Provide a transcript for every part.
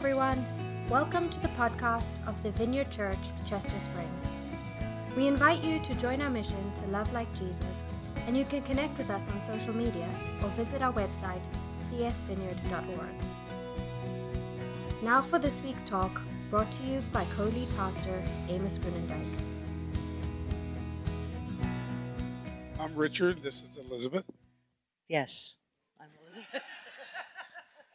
everyone. Welcome to the podcast of the Vineyard Church, Chester Springs. We invite you to join our mission to love like Jesus, and you can connect with us on social media or visit our website, csvineyard.org. Now for this week's talk, brought to you by co lead pastor Amos Grunendijk. I'm Richard. This is Elizabeth. Yes, I'm Elizabeth.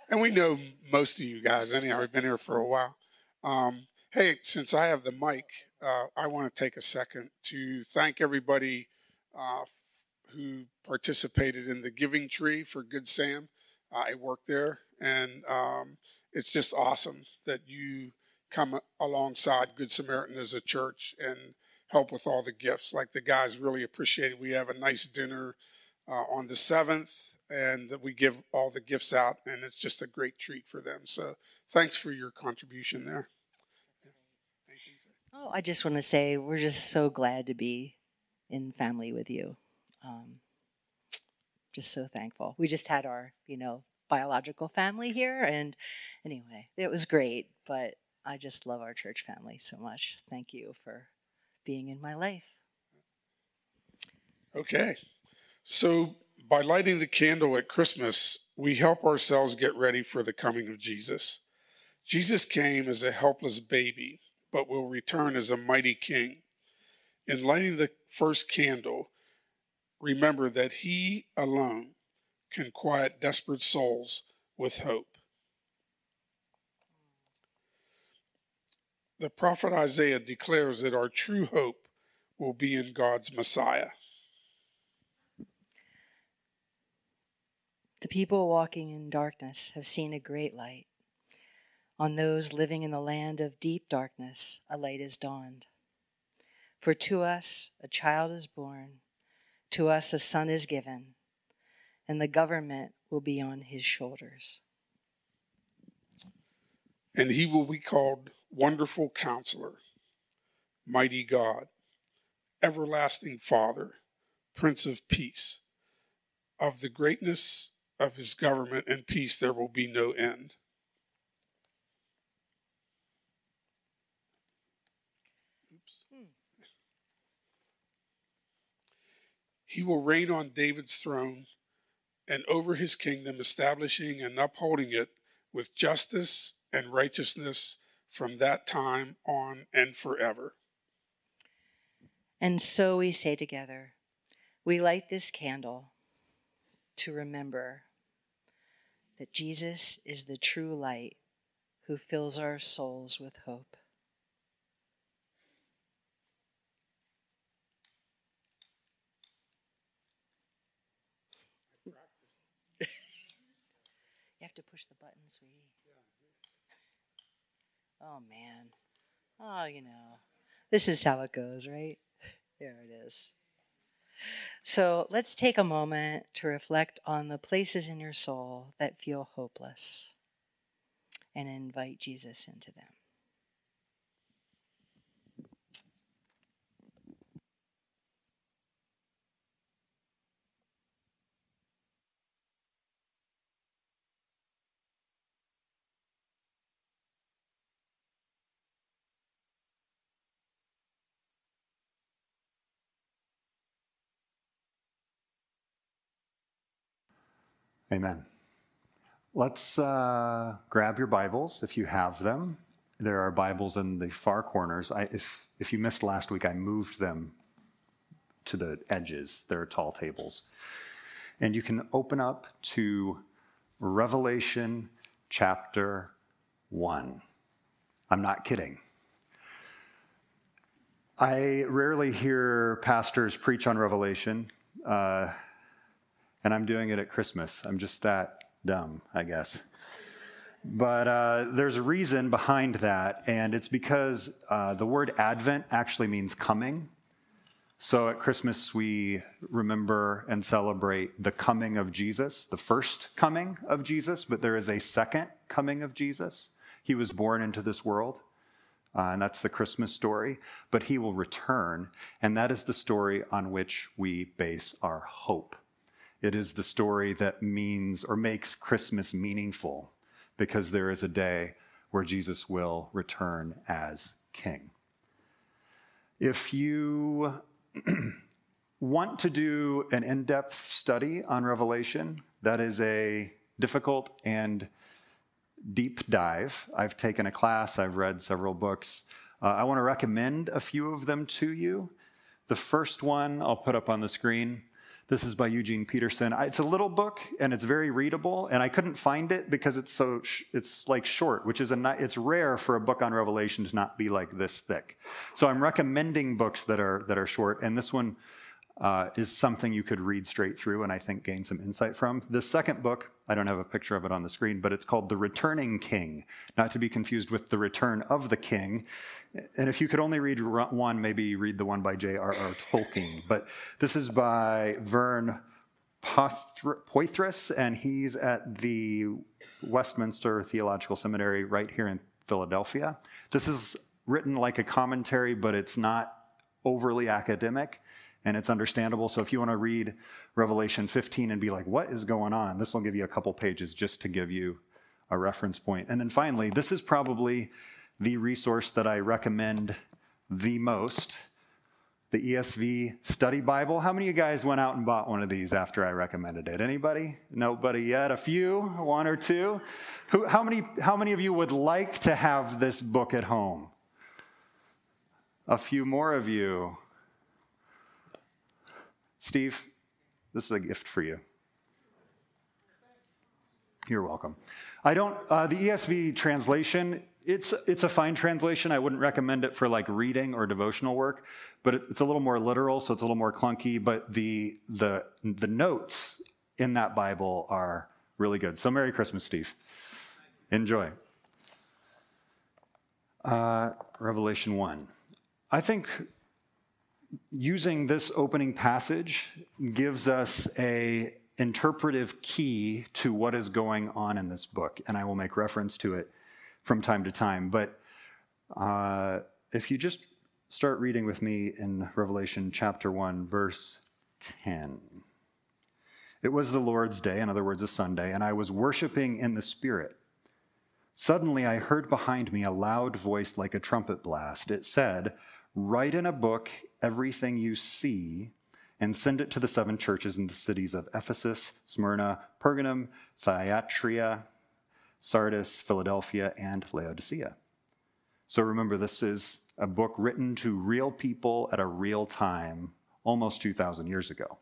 And we know most of you guys, anyhow. We've been here for a while. Um, hey, since I have the mic, uh, I want to take a second to thank everybody uh, who participated in the Giving Tree for Good Sam. Uh, I work there, and um, it's just awesome that you come alongside Good Samaritan as a church and help with all the gifts. Like the guys really appreciate it. We have a nice dinner uh, on the 7th and we give all the gifts out, and it's just a great treat for them. So thanks for your contribution there. Oh, I just want to say we're just so glad to be in family with you. Um, just so thankful. We just had our, you know, biological family here, and anyway, it was great. But I just love our church family so much. Thank you for being in my life. Okay, so by lighting the candle at Christmas, we help ourselves get ready for the coming of Jesus. Jesus came as a helpless baby, but will return as a mighty king. In lighting the first candle, remember that he alone can quiet desperate souls with hope. The prophet Isaiah declares that our true hope will be in God's Messiah. The people walking in darkness have seen a great light. On those living in the land of deep darkness, a light is dawned. For to us a child is born, to us a son is given, and the government will be on his shoulders. And he will be called Wonderful Counselor, Mighty God, Everlasting Father, Prince of Peace. Of the greatness of his government and peace there will be no end. He will reign on David's throne and over his kingdom, establishing and upholding it with justice and righteousness from that time on and forever. And so we say together, we light this candle to remember that Jesus is the true light who fills our souls with hope. you have to push the button, sweetie. Oh, man. Oh, you know. This is how it goes, right? There it is. So let's take a moment to reflect on the places in your soul that feel hopeless and invite Jesus into them. Amen. Let's uh, grab your Bibles if you have them. There are Bibles in the far corners. I, if, if you missed last week, I moved them to the edges. There are tall tables. And you can open up to Revelation chapter 1. I'm not kidding. I rarely hear pastors preach on Revelation. Uh, and I'm doing it at Christmas. I'm just that dumb, I guess. But uh, there's a reason behind that, and it's because uh, the word Advent actually means coming. So at Christmas, we remember and celebrate the coming of Jesus, the first coming of Jesus, but there is a second coming of Jesus. He was born into this world, uh, and that's the Christmas story, but he will return, and that is the story on which we base our hope. It is the story that means or makes Christmas meaningful because there is a day where Jesus will return as king. If you want to do an in depth study on Revelation, that is a difficult and deep dive. I've taken a class, I've read several books. Uh, I want to recommend a few of them to you. The first one I'll put up on the screen. This is by Eugene Peterson. It's a little book and it's very readable, and I couldn't find it because it's so it's like short, which is a it's rare for a book on Revelation to not be like this thick. So I'm recommending books that are that are short, and this one uh, is something you could read straight through and I think gain some insight from. The second book, I don't have a picture of it on the screen, but it's called The Returning King, not to be confused with The Return of the King. And if you could only read one, maybe read the one by J.R.R. Tolkien. But this is by Vern Poythress, and he's at the Westminster Theological Seminary right here in Philadelphia. This is written like a commentary, but it's not overly academic and it's understandable. So if you want to read Revelation 15 and be like, what is going on? This will give you a couple pages just to give you a reference point. And then finally, this is probably the resource that I recommend the most the ESV Study Bible. How many of you guys went out and bought one of these after I recommended it? Anybody? Nobody yet? A few? One or two? Who, how, many, how many of you would like to have this book at home? A few more of you. Steve, this is a gift for you. You're welcome. I don't, uh, the ESV translation, it's, it's a fine translation. I wouldn't recommend it for like reading or devotional work, but it, it's a little more literal, so it's a little more clunky. But the, the, the notes in that Bible are really good. So, Merry Christmas, Steve. Enjoy. Uh, Revelation 1. I think using this opening passage gives us a interpretive key to what is going on in this book, and I will make reference to it from time to time. But uh, if you just start reading with me in Revelation chapter 1, verse 10. It was the Lord's day, in other words, a Sunday, and I was worshiping in the Spirit. Suddenly I heard behind me a loud voice like a trumpet blast. It said, Write in a book everything you see and send it to the seven churches in the cities of Ephesus, Smyrna, Pergamum, Thyatira, Sardis, Philadelphia, and Laodicea. So remember, this is a book written to real people at a real time, almost 2,000 years ago.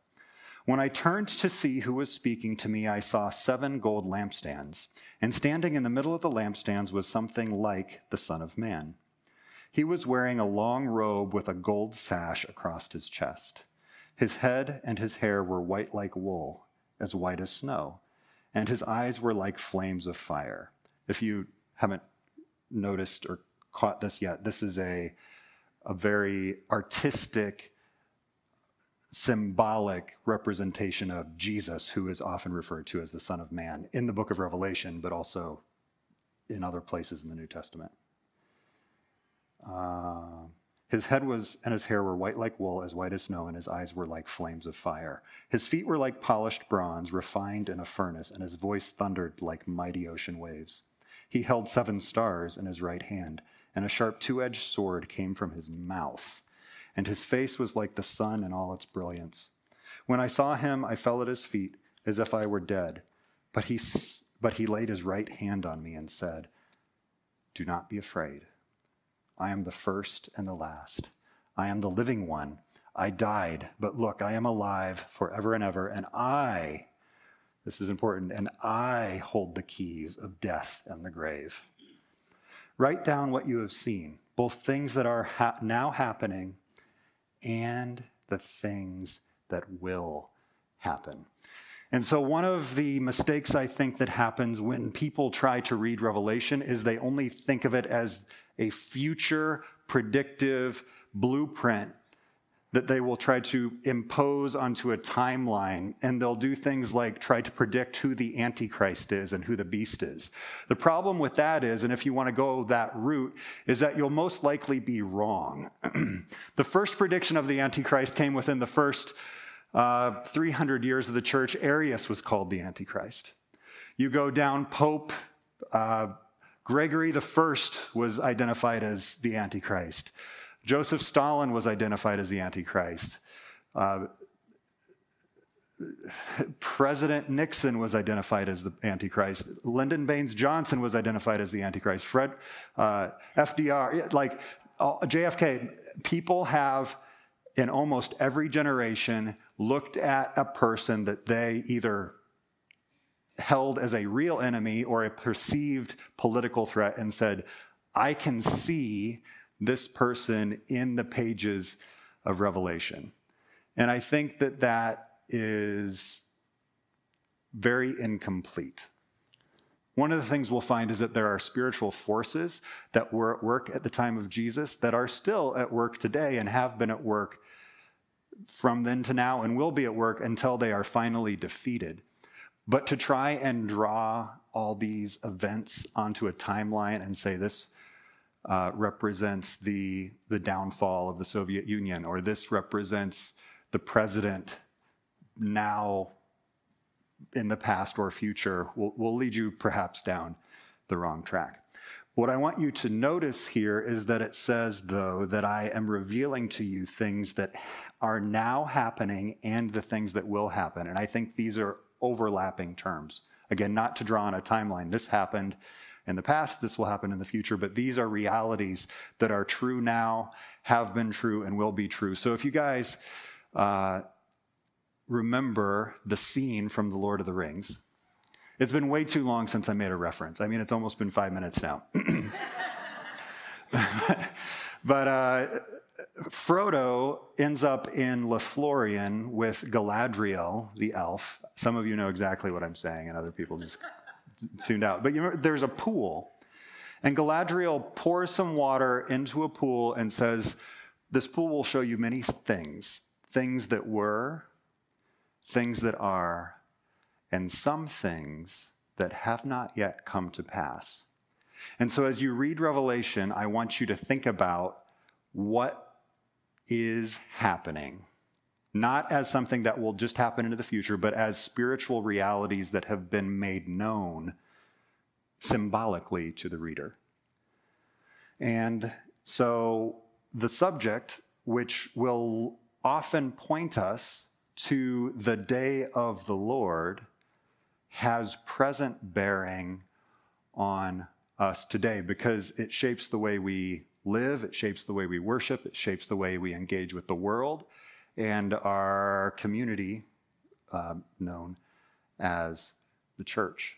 When I turned to see who was speaking to me, I saw seven gold lampstands, and standing in the middle of the lampstands was something like the Son of Man. He was wearing a long robe with a gold sash across his chest. His head and his hair were white like wool, as white as snow, and his eyes were like flames of fire. If you haven't noticed or caught this yet, this is a, a very artistic, symbolic representation of Jesus, who is often referred to as the Son of Man in the book of Revelation, but also in other places in the New Testament. Uh, his head was and his hair were white like wool, as white as snow, and his eyes were like flames of fire. His feet were like polished bronze, refined in a furnace, and his voice thundered like mighty ocean waves. He held seven stars in his right hand, and a sharp two edged sword came from his mouth. And his face was like the sun in all its brilliance. When I saw him, I fell at his feet as if I were dead. But he, but he laid his right hand on me and said, Do not be afraid. I am the first and the last. I am the living one. I died, but look, I am alive forever and ever, and I, this is important, and I hold the keys of death and the grave. Write down what you have seen, both things that are ha- now happening and the things that will happen. And so, one of the mistakes I think that happens when people try to read Revelation is they only think of it as a future predictive blueprint that they will try to impose onto a timeline. And they'll do things like try to predict who the Antichrist is and who the beast is. The problem with that is, and if you want to go that route, is that you'll most likely be wrong. the first prediction of the Antichrist came within the first uh, 300 years of the church. Arius was called the Antichrist. You go down Pope. Uh, Gregory First was identified as the Antichrist. Joseph Stalin was identified as the Antichrist. Uh, President Nixon was identified as the Antichrist. Lyndon Baines Johnson was identified as the Antichrist. Fred, uh, FDR, like uh, JFK, people have in almost every generation looked at a person that they either held as a real enemy or a perceived political threat and said, I can see this person in the pages of Revelation. And I think that that is very incomplete. One of the things we'll find is that there are spiritual forces that were at work at the time of Jesus that are still at work today and have been at work from then to now and will be at work until they are finally defeated. But to try and draw all these events onto a timeline and say this uh, represents the, the downfall of the Soviet Union, or this represents the president now in the past or future, will, will lead you perhaps down the wrong track. What I want you to notice here is that it says, though, that I am revealing to you things that are now happening and the things that will happen. And I think these are overlapping terms. Again, not to draw on a timeline. This happened in the past, this will happen in the future, but these are realities that are true now, have been true, and will be true. So if you guys uh, remember the scene from The Lord of the Rings, it's been way too long since I made a reference. I mean, it's almost been five minutes now. but uh, Frodo ends up in Lothlorien with Galadriel, the elf. Some of you know exactly what I'm saying, and other people just tuned out. But you remember, there's a pool, and Galadriel pours some water into a pool and says, This pool will show you many things things that were, things that are, and some things that have not yet come to pass. And so, as you read Revelation, I want you to think about what is happening, not as something that will just happen into the future, but as spiritual realities that have been made known symbolically to the reader. And so, the subject, which will often point us to the day of the Lord, has present bearing on us today because it shapes the way we live, it shapes the way we worship, it shapes the way we engage with the world and our community uh, known as the church.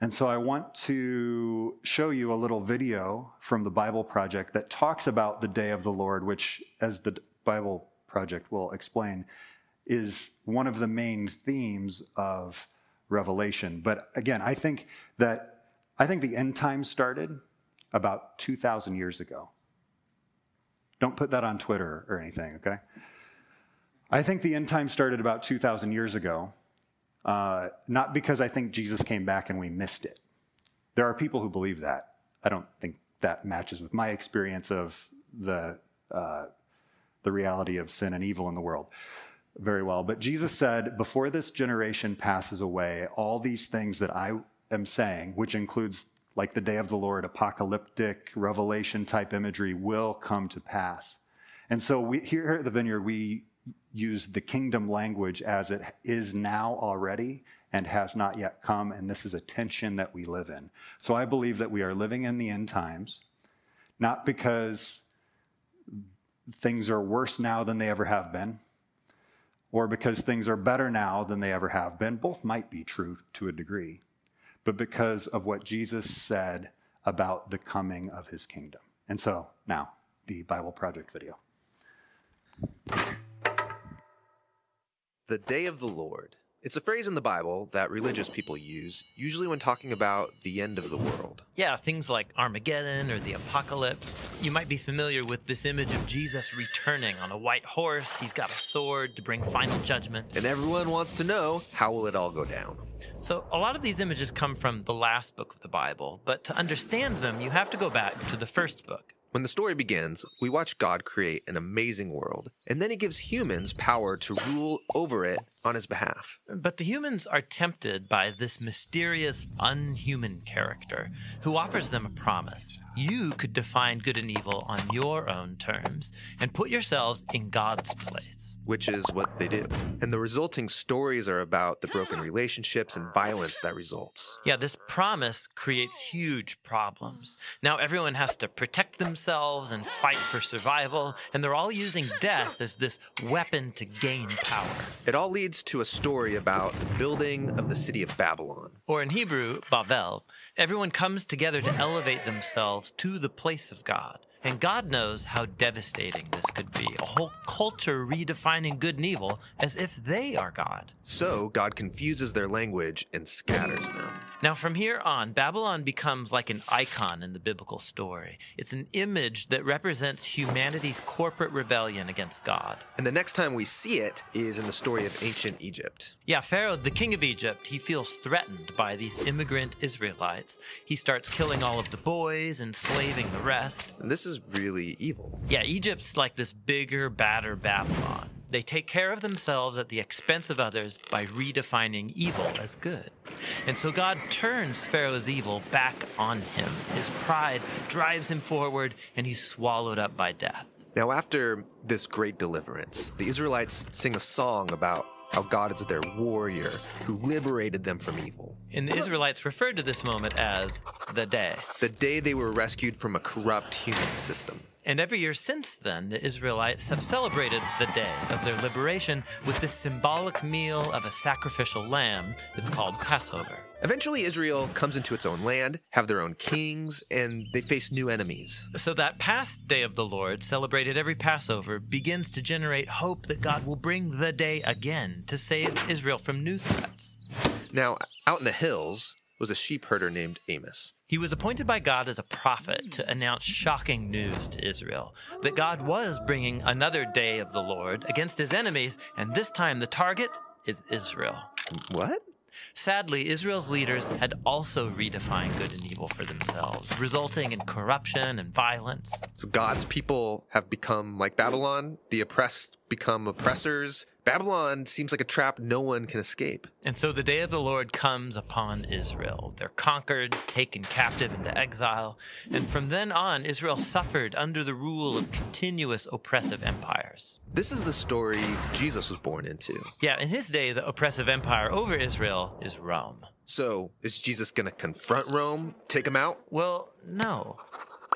And so I want to show you a little video from the Bible Project that talks about the day of the Lord, which, as the Bible Project will explain, is one of the main themes of Revelation. But again, I think that I think the end time started about 2,000 years ago. Don't put that on Twitter or anything, okay? I think the end time started about 2,000 years ago, uh, not because I think Jesus came back and we missed it. There are people who believe that. I don't think that matches with my experience of the, uh, the reality of sin and evil in the world very well. But Jesus said, Before this generation passes away, all these things that I am saying, which includes like the day of the Lord, apocalyptic, revelation type imagery, will come to pass. And so we, here at the Vineyard, we use the kingdom language as it is now already and has not yet come. And this is a tension that we live in. So I believe that we are living in the end times, not because things are worse now than they ever have been, or because things are better now than they ever have been. Both might be true to a degree but because of what Jesus said about the coming of his kingdom. And so now, the Bible Project video. The day of the Lord. It's a phrase in the Bible that religious people use, usually when talking about the end of the world. Yeah, things like Armageddon or the apocalypse. You might be familiar with this image of Jesus returning on a white horse. He's got a sword to bring final judgment. And everyone wants to know how will it all go down? So, a lot of these images come from the last book of the Bible, but to understand them, you have to go back to the first book. When the story begins, we watch God create an amazing world, and then he gives humans power to rule over it on his behalf. But the humans are tempted by this mysterious, unhuman character who offers them a promise. You could define good and evil on your own terms and put yourselves in God's place. Which is what they do. And the resulting stories are about the broken relationships and violence that results. Yeah, this promise creates huge problems. Now everyone has to protect themselves and fight for survival, and they're all using death as this weapon to gain power. It all leads to a story about the building of the city of Babylon. Or in Hebrew, Babel, everyone comes together to elevate themselves to the place of God. And God knows how devastating this could be. A whole culture redefining good and evil as if they are God. So God confuses their language and scatters them. Now, from here on, Babylon becomes like an icon in the biblical story. It's an image that represents humanity's corporate rebellion against God. And the next time we see it is in the story of ancient Egypt. Yeah, Pharaoh, the king of Egypt, he feels threatened by these immigrant Israelites. He starts killing all of the boys, enslaving the rest. And this is really evil. Yeah, Egypt's like this bigger, badder Babylon. They take care of themselves at the expense of others by redefining evil as good. And so God turns Pharaoh's evil back on him. His pride drives him forward, and he's swallowed up by death. Now, after this great deliverance, the Israelites sing a song about how God is their warrior who liberated them from evil. And the Israelites referred to this moment as the day. The day they were rescued from a corrupt human system. And every year since then, the Israelites have celebrated the day of their liberation with this symbolic meal of a sacrificial lamb It's called Passover. Eventually, Israel comes into its own land, have their own kings, and they face new enemies. So that past day of the Lord, celebrated every Passover, begins to generate hope that God will bring the day again to save Israel from new threats. Now, out in the hills was a sheep herder named Amos. He was appointed by God as a prophet to announce shocking news to Israel that God was bringing another day of the Lord against his enemies, and this time the target is Israel. What? Sadly, Israel's leaders had also redefined good and evil for themselves, resulting in corruption and violence. So God's people have become like Babylon, the oppressed become oppressors. Babylon seems like a trap no one can escape. And so the day of the Lord comes upon Israel. They're conquered, taken captive into exile, and from then on, Israel suffered under the rule of continuous oppressive empires. This is the story Jesus was born into. Yeah, in his day, the oppressive empire over Israel is Rome. So, is Jesus going to confront Rome, take him out? Well, no.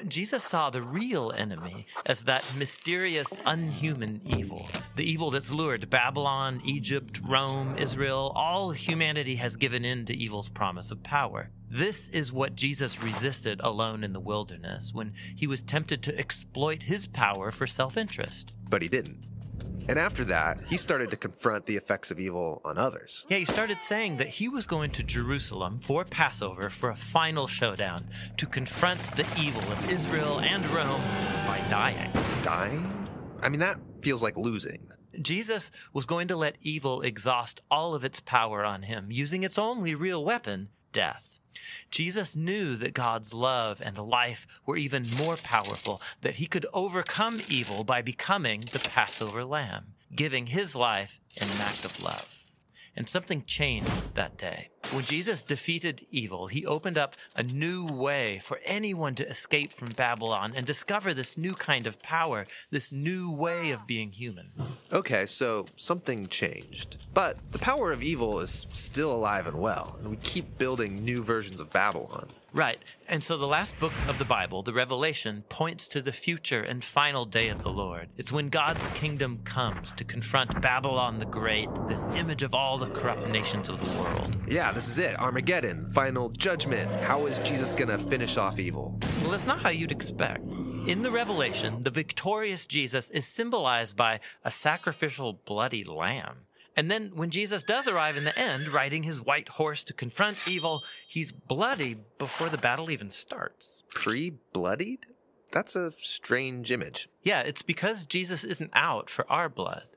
Jesus saw the real enemy as that mysterious, unhuman evil. The evil that's lured Babylon, Egypt, Rome, Israel, all humanity has given in to evil's promise of power. This is what Jesus resisted alone in the wilderness when he was tempted to exploit his power for self interest. But he didn't. And after that, he started to confront the effects of evil on others. Yeah, he started saying that he was going to Jerusalem for Passover for a final showdown to confront the evil of Israel and Rome by dying. Dying? I mean, that feels like losing. Jesus was going to let evil exhaust all of its power on him, using its only real weapon, death. Jesus knew that God's love and life were even more powerful, that he could overcome evil by becoming the Passover lamb, giving his life in an act of love. And something changed that day. When Jesus defeated evil, he opened up a new way for anyone to escape from Babylon and discover this new kind of power, this new way of being human. Okay, so something changed. But the power of evil is still alive and well, and we keep building new versions of Babylon. Right. And so the last book of the Bible, the Revelation, points to the future and final day of the Lord. It's when God's kingdom comes to confront Babylon the Great, this image of all the corrupt nations of the world. Yeah, this is it Armageddon, final judgment. How is Jesus gonna finish off evil? Well, that's not how you'd expect. In the Revelation, the victorious Jesus is symbolized by a sacrificial bloody lamb. And then when Jesus does arrive in the end, riding his white horse to confront evil, he's bloody before the battle even starts. Pre bloodied? That's a strange image. Yeah, it's because Jesus isn't out for our blood.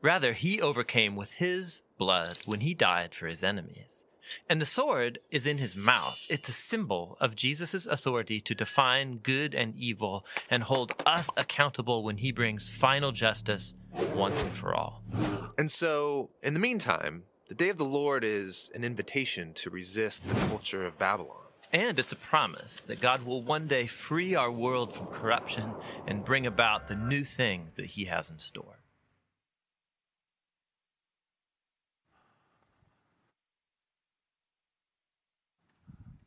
Rather, he overcame with his blood when he died for his enemies. And the sword is in his mouth. It's a symbol of Jesus' authority to define good and evil and hold us accountable when he brings final justice once and for all. And so, in the meantime, the day of the Lord is an invitation to resist the culture of Babylon. And it's a promise that God will one day free our world from corruption and bring about the new things that he has in store.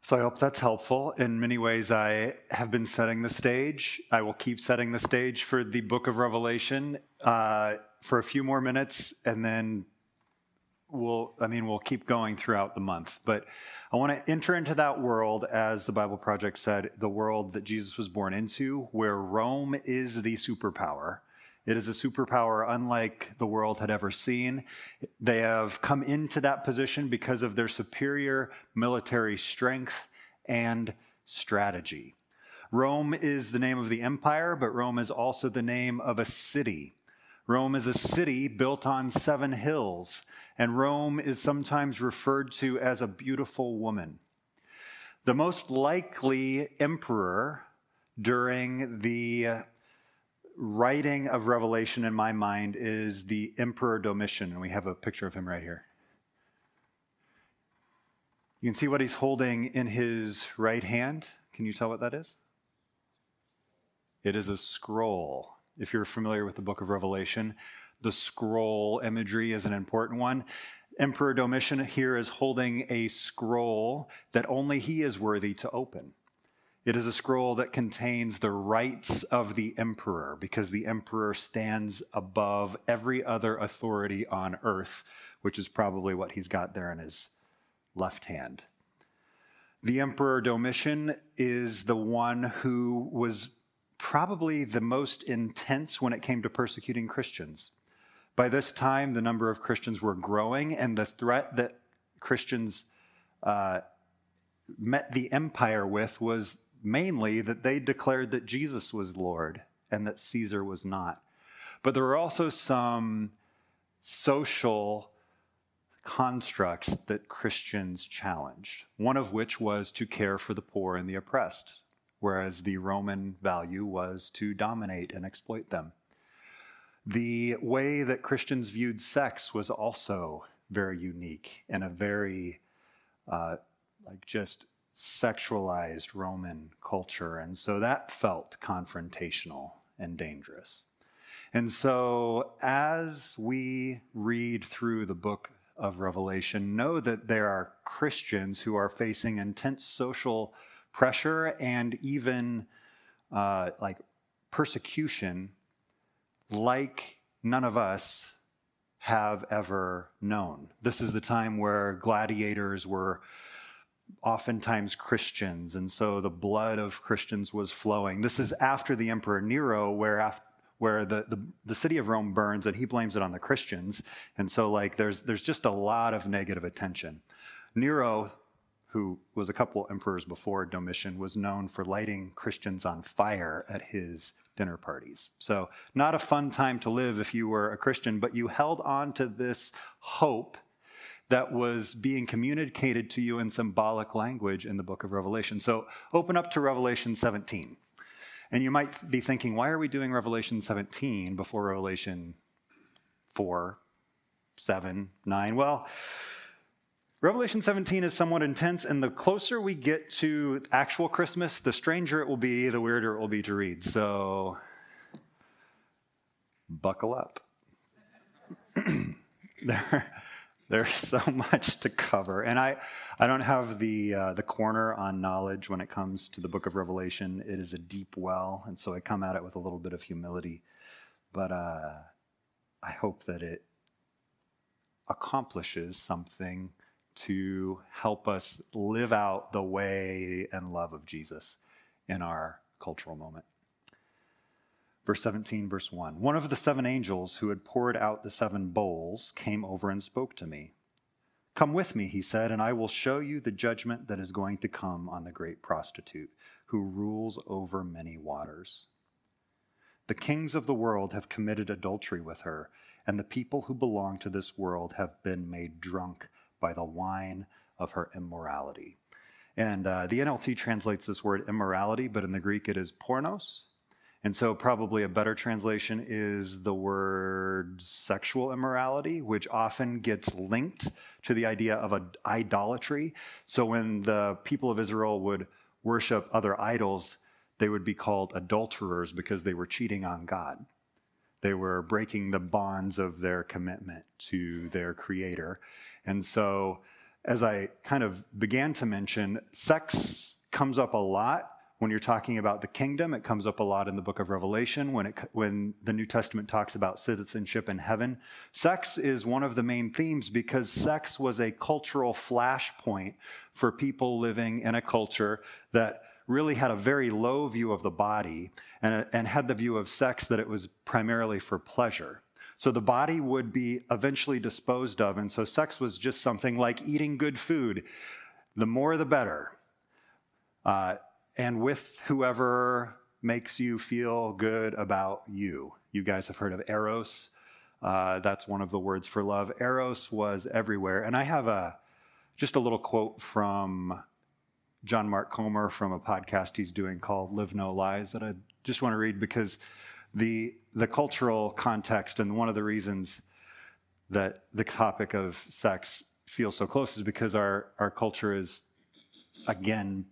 So I hope that's helpful. In many ways, I have been setting the stage. I will keep setting the stage for the book of Revelation uh, for a few more minutes, and then we'll, I mean, we'll keep going throughout the month. But I want to enter into that world, as the Bible Project said, the world that Jesus was born into, where Rome is the superpower it is a superpower unlike the world had ever seen. They have come into that position because of their superior military strength and strategy. Rome is the name of the empire, but Rome is also the name of a city. Rome is a city built on seven hills, and Rome is sometimes referred to as a beautiful woman. The most likely emperor during the writing of Revelation in my mind is the Emperor Domitian, and we have a picture of him right here. You can see what he's holding in his right hand. Can you tell what that is? It is a scroll. If you're familiar with the book of Revelation, the scroll imagery is an important one. Emperor Domitian here is holding a scroll that only he is worthy to open. It is a scroll that contains the rights of the emperor because the emperor stands above every other authority on earth, which is probably what he's got there in his left hand. The emperor Domitian is the one who was probably the most intense when it came to persecuting Christians. By this time, the number of Christians were growing, and the threat that Christians uh, met the empire with was mainly that they declared that Jesus was Lord and that Caesar was not. But there were also some social constructs that Christians challenged, one of which was to care for the poor and the oppressed, whereas the Roman value was to dominate and exploit them. The way that Christians viewed sex was also very unique and a very, uh, like, just sexualized Roman culture. And so that felt confrontational and dangerous. And so as we read through the book of Revelation, know that there are Christians who are facing intense social pressure and even uh, like persecution like none of us have ever known. This is the time where gladiators were oftentimes Christians, and so the blood of Christians was flowing. This is after the Emperor Nero, where after, where the, the, the, city of Rome burns and he blames it on the Christians. And so like there's there's just a lot of negative attention. Nero, who was a couple emperors before Domitian, was known for lighting Christians on fire at his dinner parties. So not a fun time to live if you were a Christian, but you held on to this hope that was being communicated to you in symbolic language in the book of Revelation. So open up to Revelation 17. And you might be thinking, why are we doing Revelation 17 before Revelation 4, 7, 9? Well, Revelation 17 is somewhat intense, and the closer we get to actual Christmas, the stranger it will be, the weirder it will be to read. So buckle up. there, there's so much to cover, and I, I don't have the uh, the corner on knowledge when it comes to the Book of Revelation. It is a deep well, and so I come at it with a little bit of humility, but uh, I hope that it accomplishes something to help us live out the way and love of Jesus in our cultural moment. Verse 17, verse 1. One of the seven angels who had poured out the seven bowls came over and spoke to me. Come with me, he said, and I will show you the judgment that is going to come on the great prostitute who rules over many waters. The kings of the world have committed adultery with her, and the people who belong to this world have been made drunk by the wine of her immorality. And uh, the NLT translates this word immorality, but in the Greek it is pornos. And so, probably a better translation is the word sexual immorality, which often gets linked to the idea of a, idolatry. So, when the people of Israel would worship other idols, they would be called adulterers because they were cheating on God. They were breaking the bonds of their commitment to their creator. And so, as I kind of began to mention, sex comes up a lot when you're talking about the kingdom, it comes up a lot in the book of Revelation when, it, when the New Testament talks about citizenship in heaven. Sex is one of the main themes because sex was a cultural flashpoint for people living in a culture that really had a very low view of the body and, and had the view of sex that it was primarily for pleasure. So the body would be eventually disposed of. And so sex was just something like eating good food. The more, the better. Uh, and with whoever makes you feel good about you. You guys have heard of Eros. Uh, that's one of the words for love. Eros was everywhere. And I have a just a little quote from John Mark Comer from a podcast he's doing called Live No Lies that I just want to read because the the cultural context and one of the reasons that the topic of sex feels so close is because our our culture is again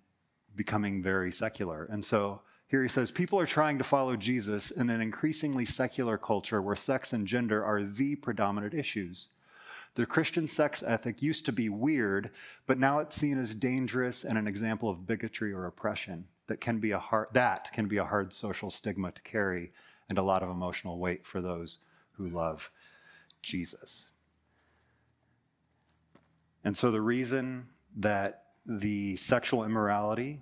becoming very secular. And so here he says people are trying to follow Jesus in an increasingly secular culture where sex and gender are the predominant issues. The Christian sex ethic used to be weird, but now it's seen as dangerous and an example of bigotry or oppression that can be a hard, that can be a hard social stigma to carry and a lot of emotional weight for those who love Jesus. And so the reason that the sexual immorality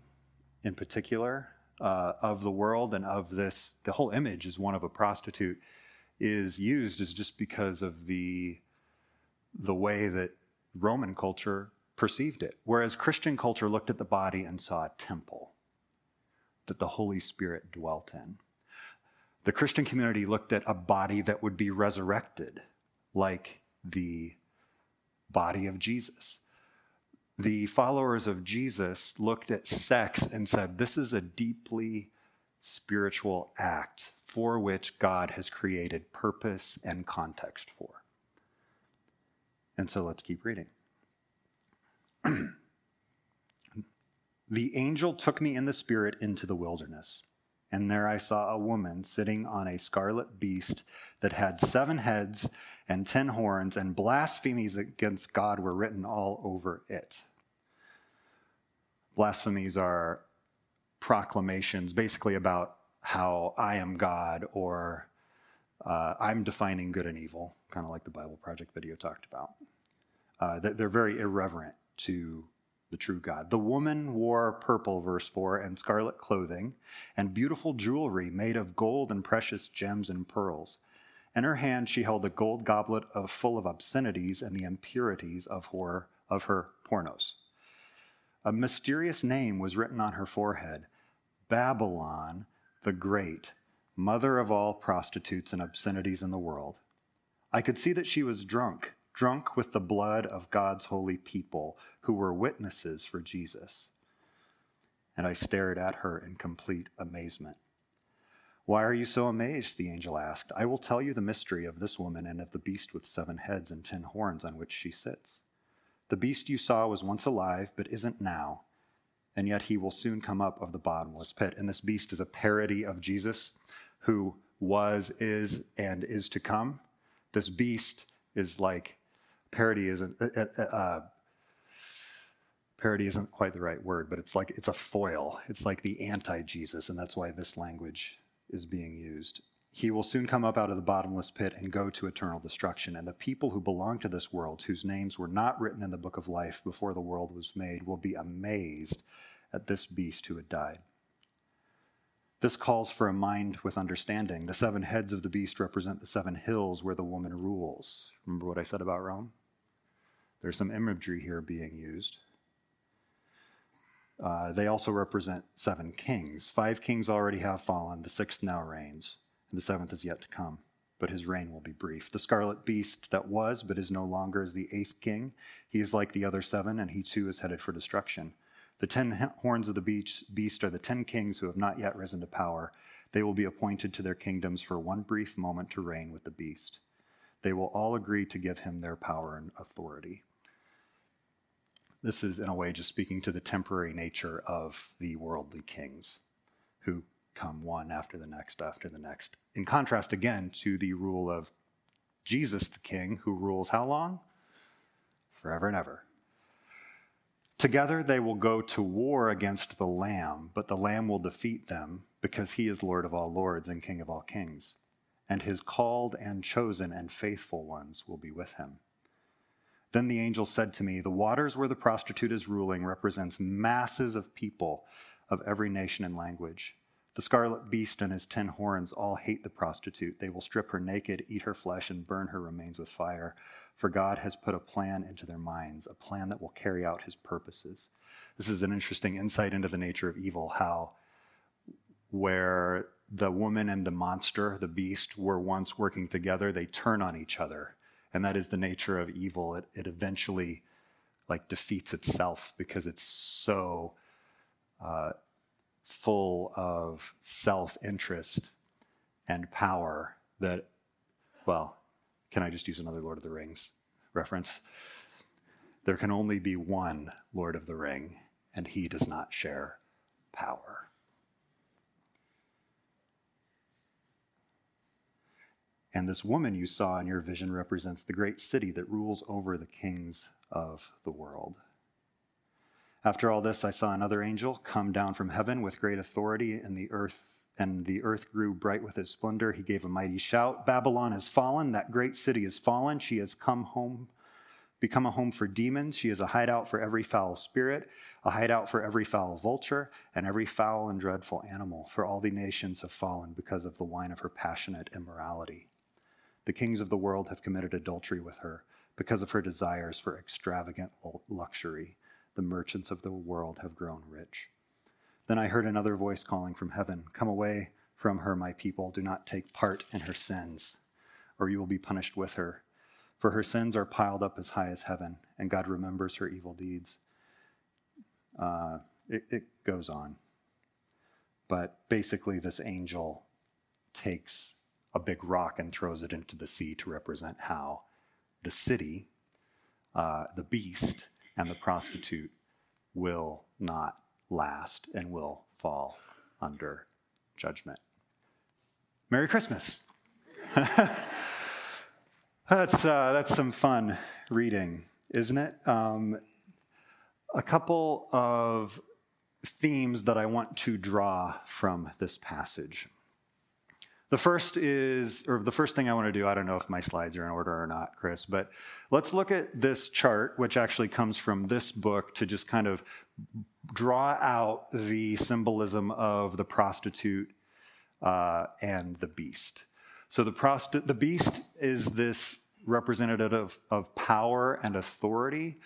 in particular uh, of the world and of this, the whole image is one of a prostitute, is used is just because of the, the way that Roman culture perceived it. Whereas Christian culture looked at the body and saw a temple that the Holy Spirit dwelt in. The Christian community looked at a body that would be resurrected, like the body of Jesus the followers of Jesus looked at sex and said, This is a deeply spiritual act for which God has created purpose and context for. And so let's keep reading. the angel took me in the spirit into the wilderness, and there I saw a woman sitting on a scarlet beast that had seven heads and ten horns, and blasphemies against God were written all over it. Blasphemies are proclamations basically about how I am God or uh, I'm defining good and evil, kind of like the Bible Project video talked about. Uh, they're very irreverent to the true God. The woman wore purple, verse 4, and scarlet clothing, and beautiful jewelry made of gold and precious gems and pearls. In her hand she held a gold goblet of, full of obscenities and the impurities of her, of her pornos. A mysterious name was written on her forehead Babylon the Great, mother of all prostitutes and obscenities in the world. I could see that she was drunk, drunk with the blood of God's holy people who were witnesses for Jesus. And I stared at her in complete amazement. Why are you so amazed? the angel asked. I will tell you the mystery of this woman and of the beast with seven heads and ten horns on which she sits. The beast you saw was once alive, but isn't now, and yet he will soon come up of the bottomless pit. And this beast is a parody of Jesus, who was, is, and is to come. This beast is like parody isn't uh, uh, uh, parody isn't quite the right word, but it's like it's a foil. It's like the anti-Jesus, and that's why this language is being used. He will soon come up out of the bottomless pit and go to eternal destruction. And the people who belong to this world, whose names were not written in the book of life before the world was made, will be amazed at this beast who had died. This calls for a mind with understanding. The seven heads of the beast represent the seven hills where the woman rules. Remember what I said about Rome? There's some imagery here being used. Uh, they also represent seven kings. Five kings already have fallen, the sixth now reigns and the seventh is yet to come. but his reign will be brief. The scarlet beast that was, but is no longer, is the eighth king. He is like the other seven, and he too is headed for destruction. The ten horns of the beast are the ten kings who have not yet risen to power. They will be appointed to their kingdoms for one brief moment to reign with the beast. They will all agree to give him their power and authority. This is, in a way, just speaking to the temporary nature of the worldly kings who come one after the next after the next. In contrast, again, to the rule of Jesus the King, who rules how long? Forever and ever. Together they will go to war against the Lamb, but the Lamb will defeat them because he is Lord of all lords and King of all kings. And his called and chosen and faithful ones will be with him. Then the angel said to me, The waters where the prostitute is ruling represents masses of people of every nation and language. The scarlet beast and his ten horns all hate the prostitute. They will strip her naked, eat her flesh, and burn her remains with fire. For God has put a plan into their minds, a plan that will carry out his purposes. This is an interesting insight into the nature of evil, how where the woman and the monster, the beast, were once working together, they turn on each other. And that is the nature of evil. It, it eventually like defeats itself because it's so uh, full of self interest and power that, well, can I just use another Lord of the Rings reference? There can only be one Lord of the Ring, and he does not share power. And this woman you saw in your vision represents the great city that rules over the kings of the world. After all this, I saw another angel come down from heaven with great authority, and the earth and the earth grew bright with his splendor. He gave a mighty shout Babylon has fallen, that great city has fallen. She has come home, become a home for demons. She is a hideout for every foul spirit, a hideout for every foul vulture, and every foul and dreadful animal. For all the nations have fallen because of the wine of her passionate immorality. The kings of the world have committed adultery with her because of her desires for extravagant luxury the merchants of the world have grown rich. Then I heard another voice calling from heaven Come away from her, my people. Do not take part in her sins, or you will be punished with her. For her sins are piled up as high as heaven, and God remembers her evil deeds. Uh, it, it goes on. But basically, this angel takes a big rock and throws it into the sea to represent how the city, uh, the beast, and the prostitute will not last and will fall under judgment. Merry Christmas. that's, uh, that's some fun reading, isn't it? Um, a couple of themes that I want to draw from this passage. The first is, or the first thing I want to do, I don't know if my slides are in order or not, Chris, but let's look at this chart, which actually comes from this book to just kind of draw out the symbolism of the prostitute uh, and the beast. So the, prosti- the beast is this representative of, of power and authority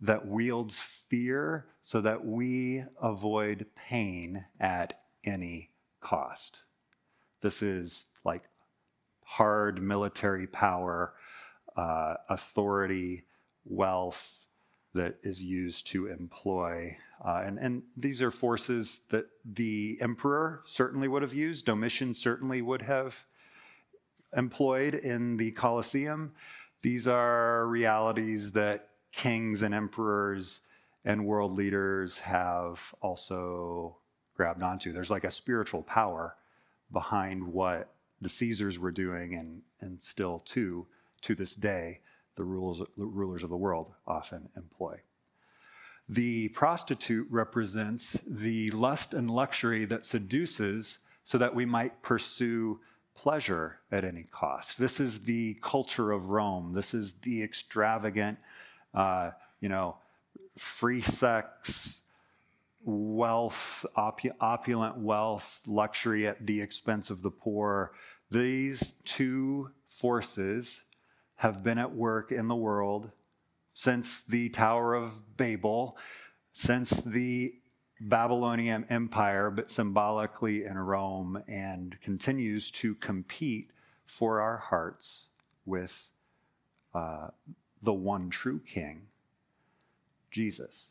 that wields fear so that we avoid pain at any cost. This is like hard military power, uh, authority, wealth that is used to employ. Uh, and, and these are forces that the emperor certainly would have used, Domitian certainly would have employed in the Colosseum. These are realities that kings and emperors and world leaders have also grabbed onto. There's like a spiritual power behind what the Caesars were doing and, and still to, to this day, the, rules, the rulers of the world often employ. The prostitute represents the lust and luxury that seduces so that we might pursue pleasure at any cost. This is the culture of Rome. This is the extravagant, uh, you know, free sex, wealth, opulent wealth, luxury at the expense of the poor, these two forces have been at work in the world since the Tower of Babel, since the Babylonian Empire, but symbolically in Rome, and continues to compete for our hearts with uh, the one true King, Jesus.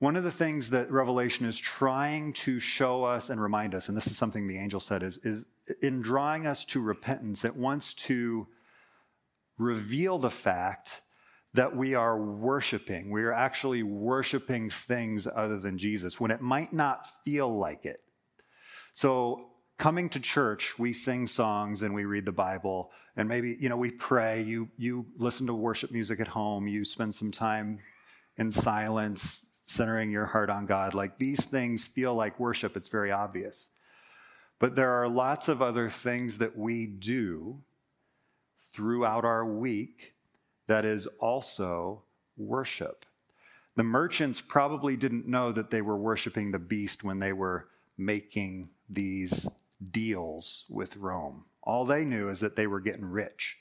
One of the things that Revelation is trying to show us and remind us, and this is something the angel said, is, is in drawing us to repentance, it wants to reveal the fact that we are worshiping. We are actually worshiping things other than Jesus when it might not feel like it. So, coming to church, we sing songs and we read the Bible, and maybe, you know, we pray. You, you listen to worship music at home, you spend some time in silence, centering your heart on God. Like these things feel like worship, it's very obvious. But there are lots of other things that we do throughout our week that is also worship. The merchants probably didn't know that they were worshiping the beast when they were making these deals with Rome. All they knew is that they were getting rich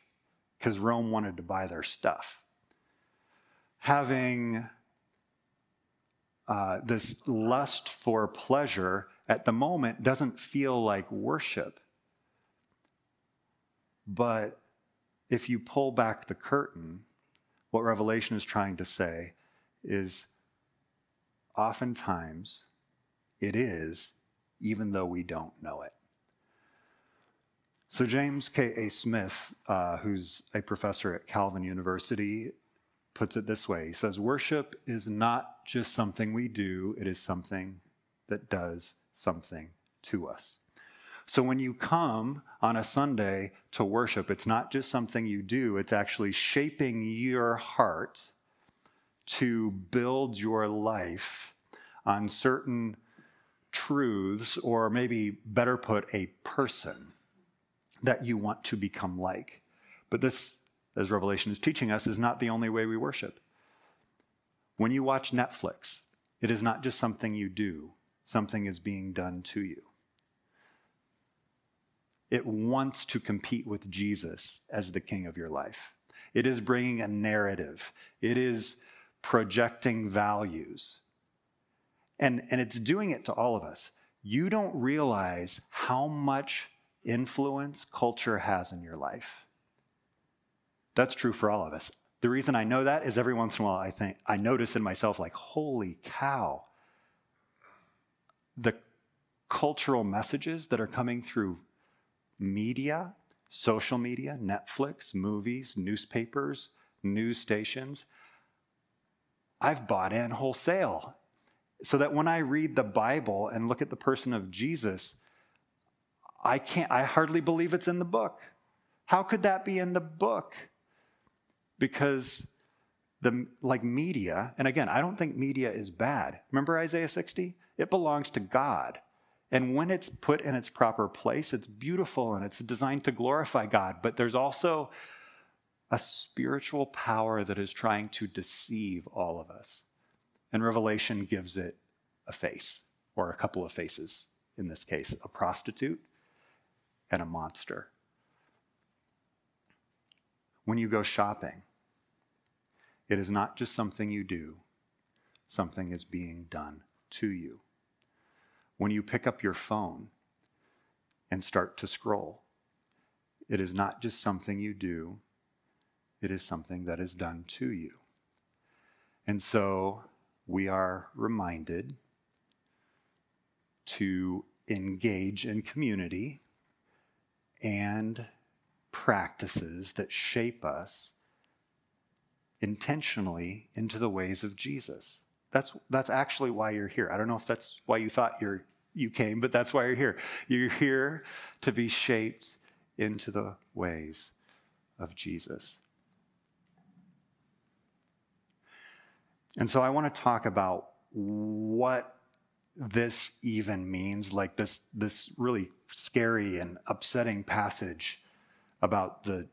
because Rome wanted to buy their stuff. Having uh, this lust for pleasure at the moment doesn't feel like worship. But if you pull back the curtain, what Revelation is trying to say is oftentimes it is, even though we don't know it. So, James K.A. Smith, uh, who's a professor at Calvin University, puts it this way He says, Worship is not just something we do, it is something that does something to us. So when you come on a Sunday to worship, it's not just something you do, it's actually shaping your heart to build your life on certain truths, or maybe better put, a person that you want to become like. But this as Revelation is teaching us, is not the only way we worship. When you watch Netflix, it is not just something you do, something is being done to you. It wants to compete with Jesus as the king of your life. It is bringing a narrative, it is projecting values. And, and it's doing it to all of us. You don't realize how much influence culture has in your life. That's true for all of us. The reason I know that is every once in a while I think I notice in myself like, holy cow, the cultural messages that are coming through media, social media, Netflix, movies, newspapers, news stations. I've bought in wholesale so that when I read the Bible and look at the person of Jesus, I can't I hardly believe it's in the book. How could that be in the book? Because the like media and again i don't think media is bad. Remember isaiah 60 it belongs to god. And when it's put in its proper place it's beautiful and it's designed to glorify god. But there's also a spiritual power that is trying to deceive all of us. And revelation gives it a face or a couple of faces in this case a prostitute and a monster when you go shopping it is not just something you do, something is being done to you. When you pick up your phone and start to scroll, it is not just something you do, it is something that is done to you. And so we are reminded to engage in community and practices that shape us intentionally into the ways of Jesus. That's, that's actually why you're here. I don't know if that's why you thought you're, you came, but that's why you're here. You're here to be shaped into the ways of Jesus. And so I want to talk about what this even means, like this, this really scary and upsetting passage about the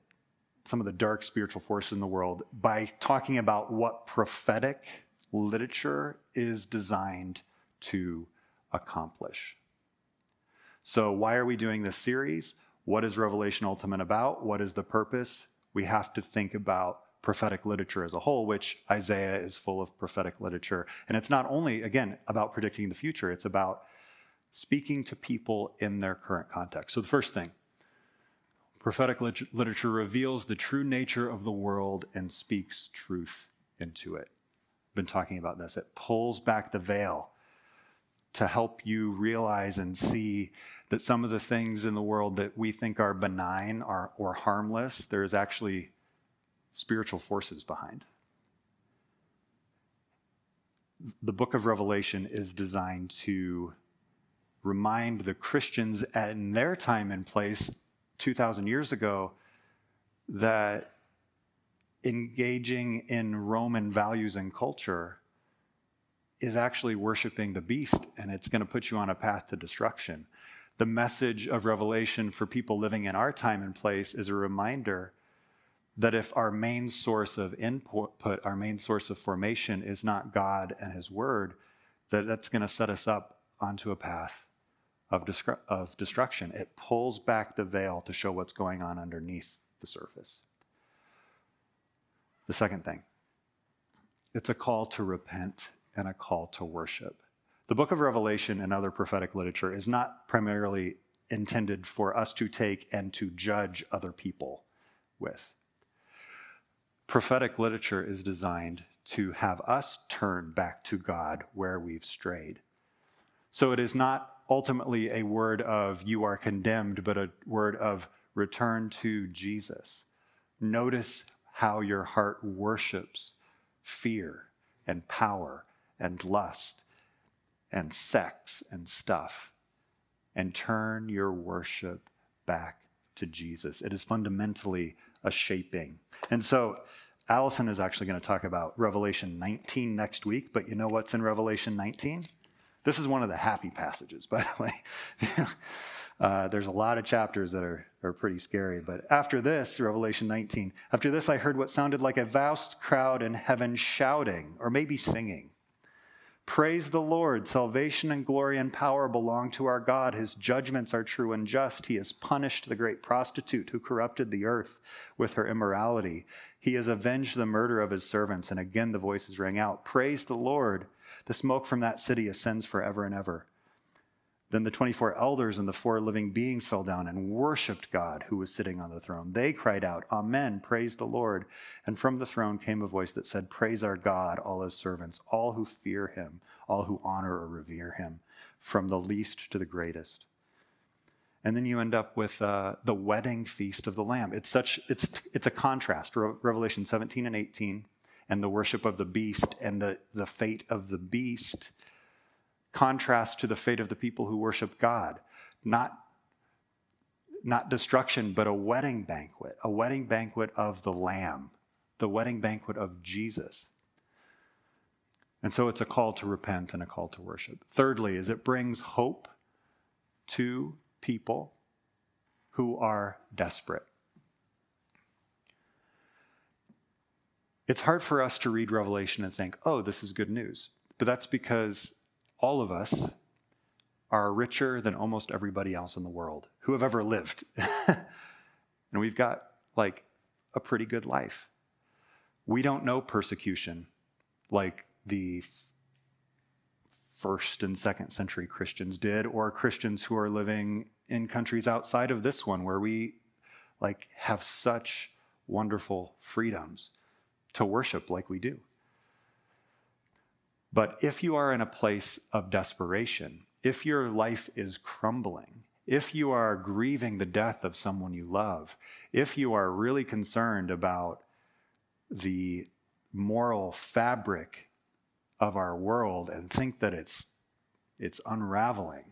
some of the dark spiritual forces in the world by talking about what prophetic literature is designed to accomplish. So, why are we doing this series? What is Revelation Ultimate about? What is the purpose? We have to think about prophetic literature as a whole, which Isaiah is full of prophetic literature. And it's not only, again, about predicting the future, it's about speaking to people in their current context. So, the first thing, Prophetic lit- literature reveals the true nature of the world and speaks truth into it. I've been talking about this. It pulls back the veil to help you realize and see that some of the things in the world that we think are benign or harmless, there's actually spiritual forces behind. The book of Revelation is designed to remind the Christians in their time and place 2,000 years ago that engaging in Roman values and culture is actually worshiping the beast and it's going to put you on a path to destruction. The message of Revelation for people living in our time and place is a reminder that if our main source of input, our main source of formation is not God and His Word, that that's going to set us up onto a path of, destru- of destruction. It pulls back the veil to show what's going on underneath the surface. The second thing, it's a call to repent and a call to worship. The book of Revelation and other prophetic literature is not primarily intended for us to take and to judge other people with. Prophetic literature is designed to have us turn back to God where we've strayed. So it is not ultimately a word of you are condemned, but a word of return to Jesus. Notice how your heart worships fear and power and lust and sex and stuff, and turn your worship back to Jesus. It is fundamentally a shaping. And so, Allison is actually going to talk about Revelation 19 next week, but you know what's in Revelation 19? This is one of the happy passages, by the way. uh, there's a lot of chapters that are, are pretty scary. But after this, Revelation 19, after this, I heard what sounded like a vast crowd in heaven shouting, or maybe singing. Praise the Lord. Salvation and glory and power belong to our God. His judgments are true and just. He has punished the great prostitute who corrupted the earth with her immorality. He has avenged the murder of his servants. And again the voices rang out Praise the Lord. The smoke from that city ascends forever and ever. Then the 24 elders and the four living beings fell down and worshiped God who was sitting on the throne. They cried out, Amen, praise the Lord. And from the throne came a voice that said, Praise our God, all his servants, all who fear him, all who honor or revere him, from the least to the greatest. And then you end up with uh, the wedding feast of the Lamb. It's such it's it's a contrast. Revelation 17 and 18 and the worship of the beast and the, the fate of the beast contrast to the fate of the people who worship God. Not, not destruction, but a wedding banquet, a wedding banquet of the Lamb, the wedding banquet of Jesus. And so it's a call to repent and a call to worship. Thirdly, is it brings hope to people who are desperate. It's hard for us to read Revelation and think, oh, this is good news. But that's because all of us are richer than almost everybody else in the world who have ever lived. and we've got like a pretty good life. We don't know persecution like the first and second century Christians did, or Christians who are living in countries outside of this one where we like have such wonderful freedoms to worship like we do. But if you are in a place of desperation, if your life is crumbling, if you are grieving the death of someone you love, if you are really concerned about the moral fabric of our world and think that it's, it's unraveling,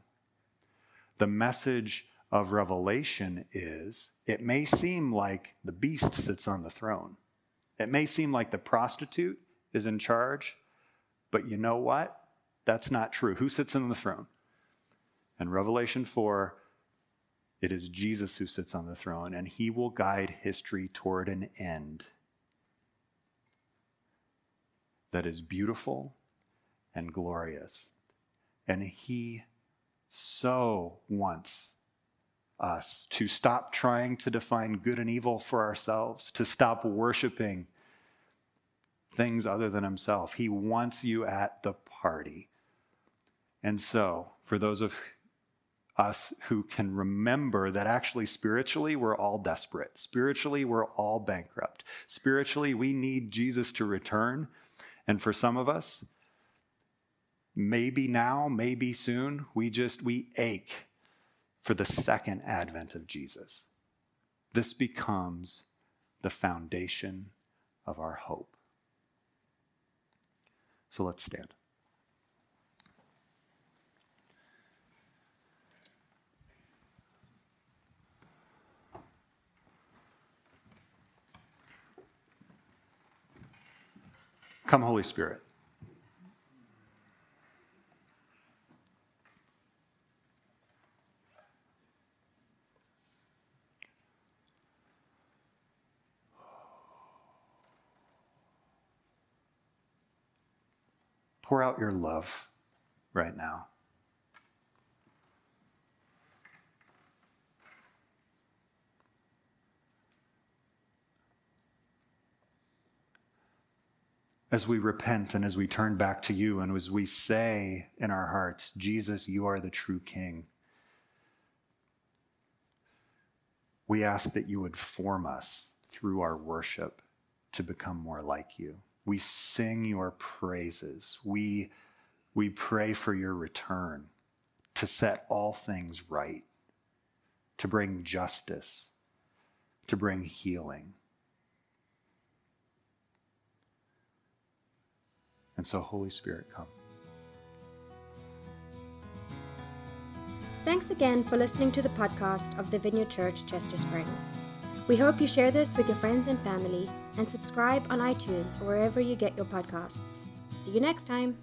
the message of Revelation is it may seem like the beast sits on the throne. It may seem like the prostitute is in charge, but you know what? That's not true. Who sits on the throne? In Revelation 4, it is Jesus who sits on the throne, and he will guide history toward an end that is beautiful and glorious. And he so wants us to stop trying to define good and evil for ourselves, to stop worshiping things other than himself. He wants you at the party. And so, for those of us who can remember that actually spiritually we're all desperate. Spiritually, we're all bankrupt. Spiritually, we need Jesus to return. And for some of us, maybe now, maybe soon, we just we ache for the second advent of Jesus. This becomes the foundation of our hope. So let's stand. Come, Holy Spirit. Your love right now. As we repent and as we turn back to you, and as we say in our hearts, Jesus, you are the true King, we ask that you would form us through our worship to become more like you. We sing your praises. We, we pray for your return to set all things right, to bring justice, to bring healing. And so, Holy Spirit, come. Thanks again for listening to the podcast of the Vineyard Church Chester Springs. We hope you share this with your friends and family and subscribe on iTunes or wherever you get your podcasts. See you next time.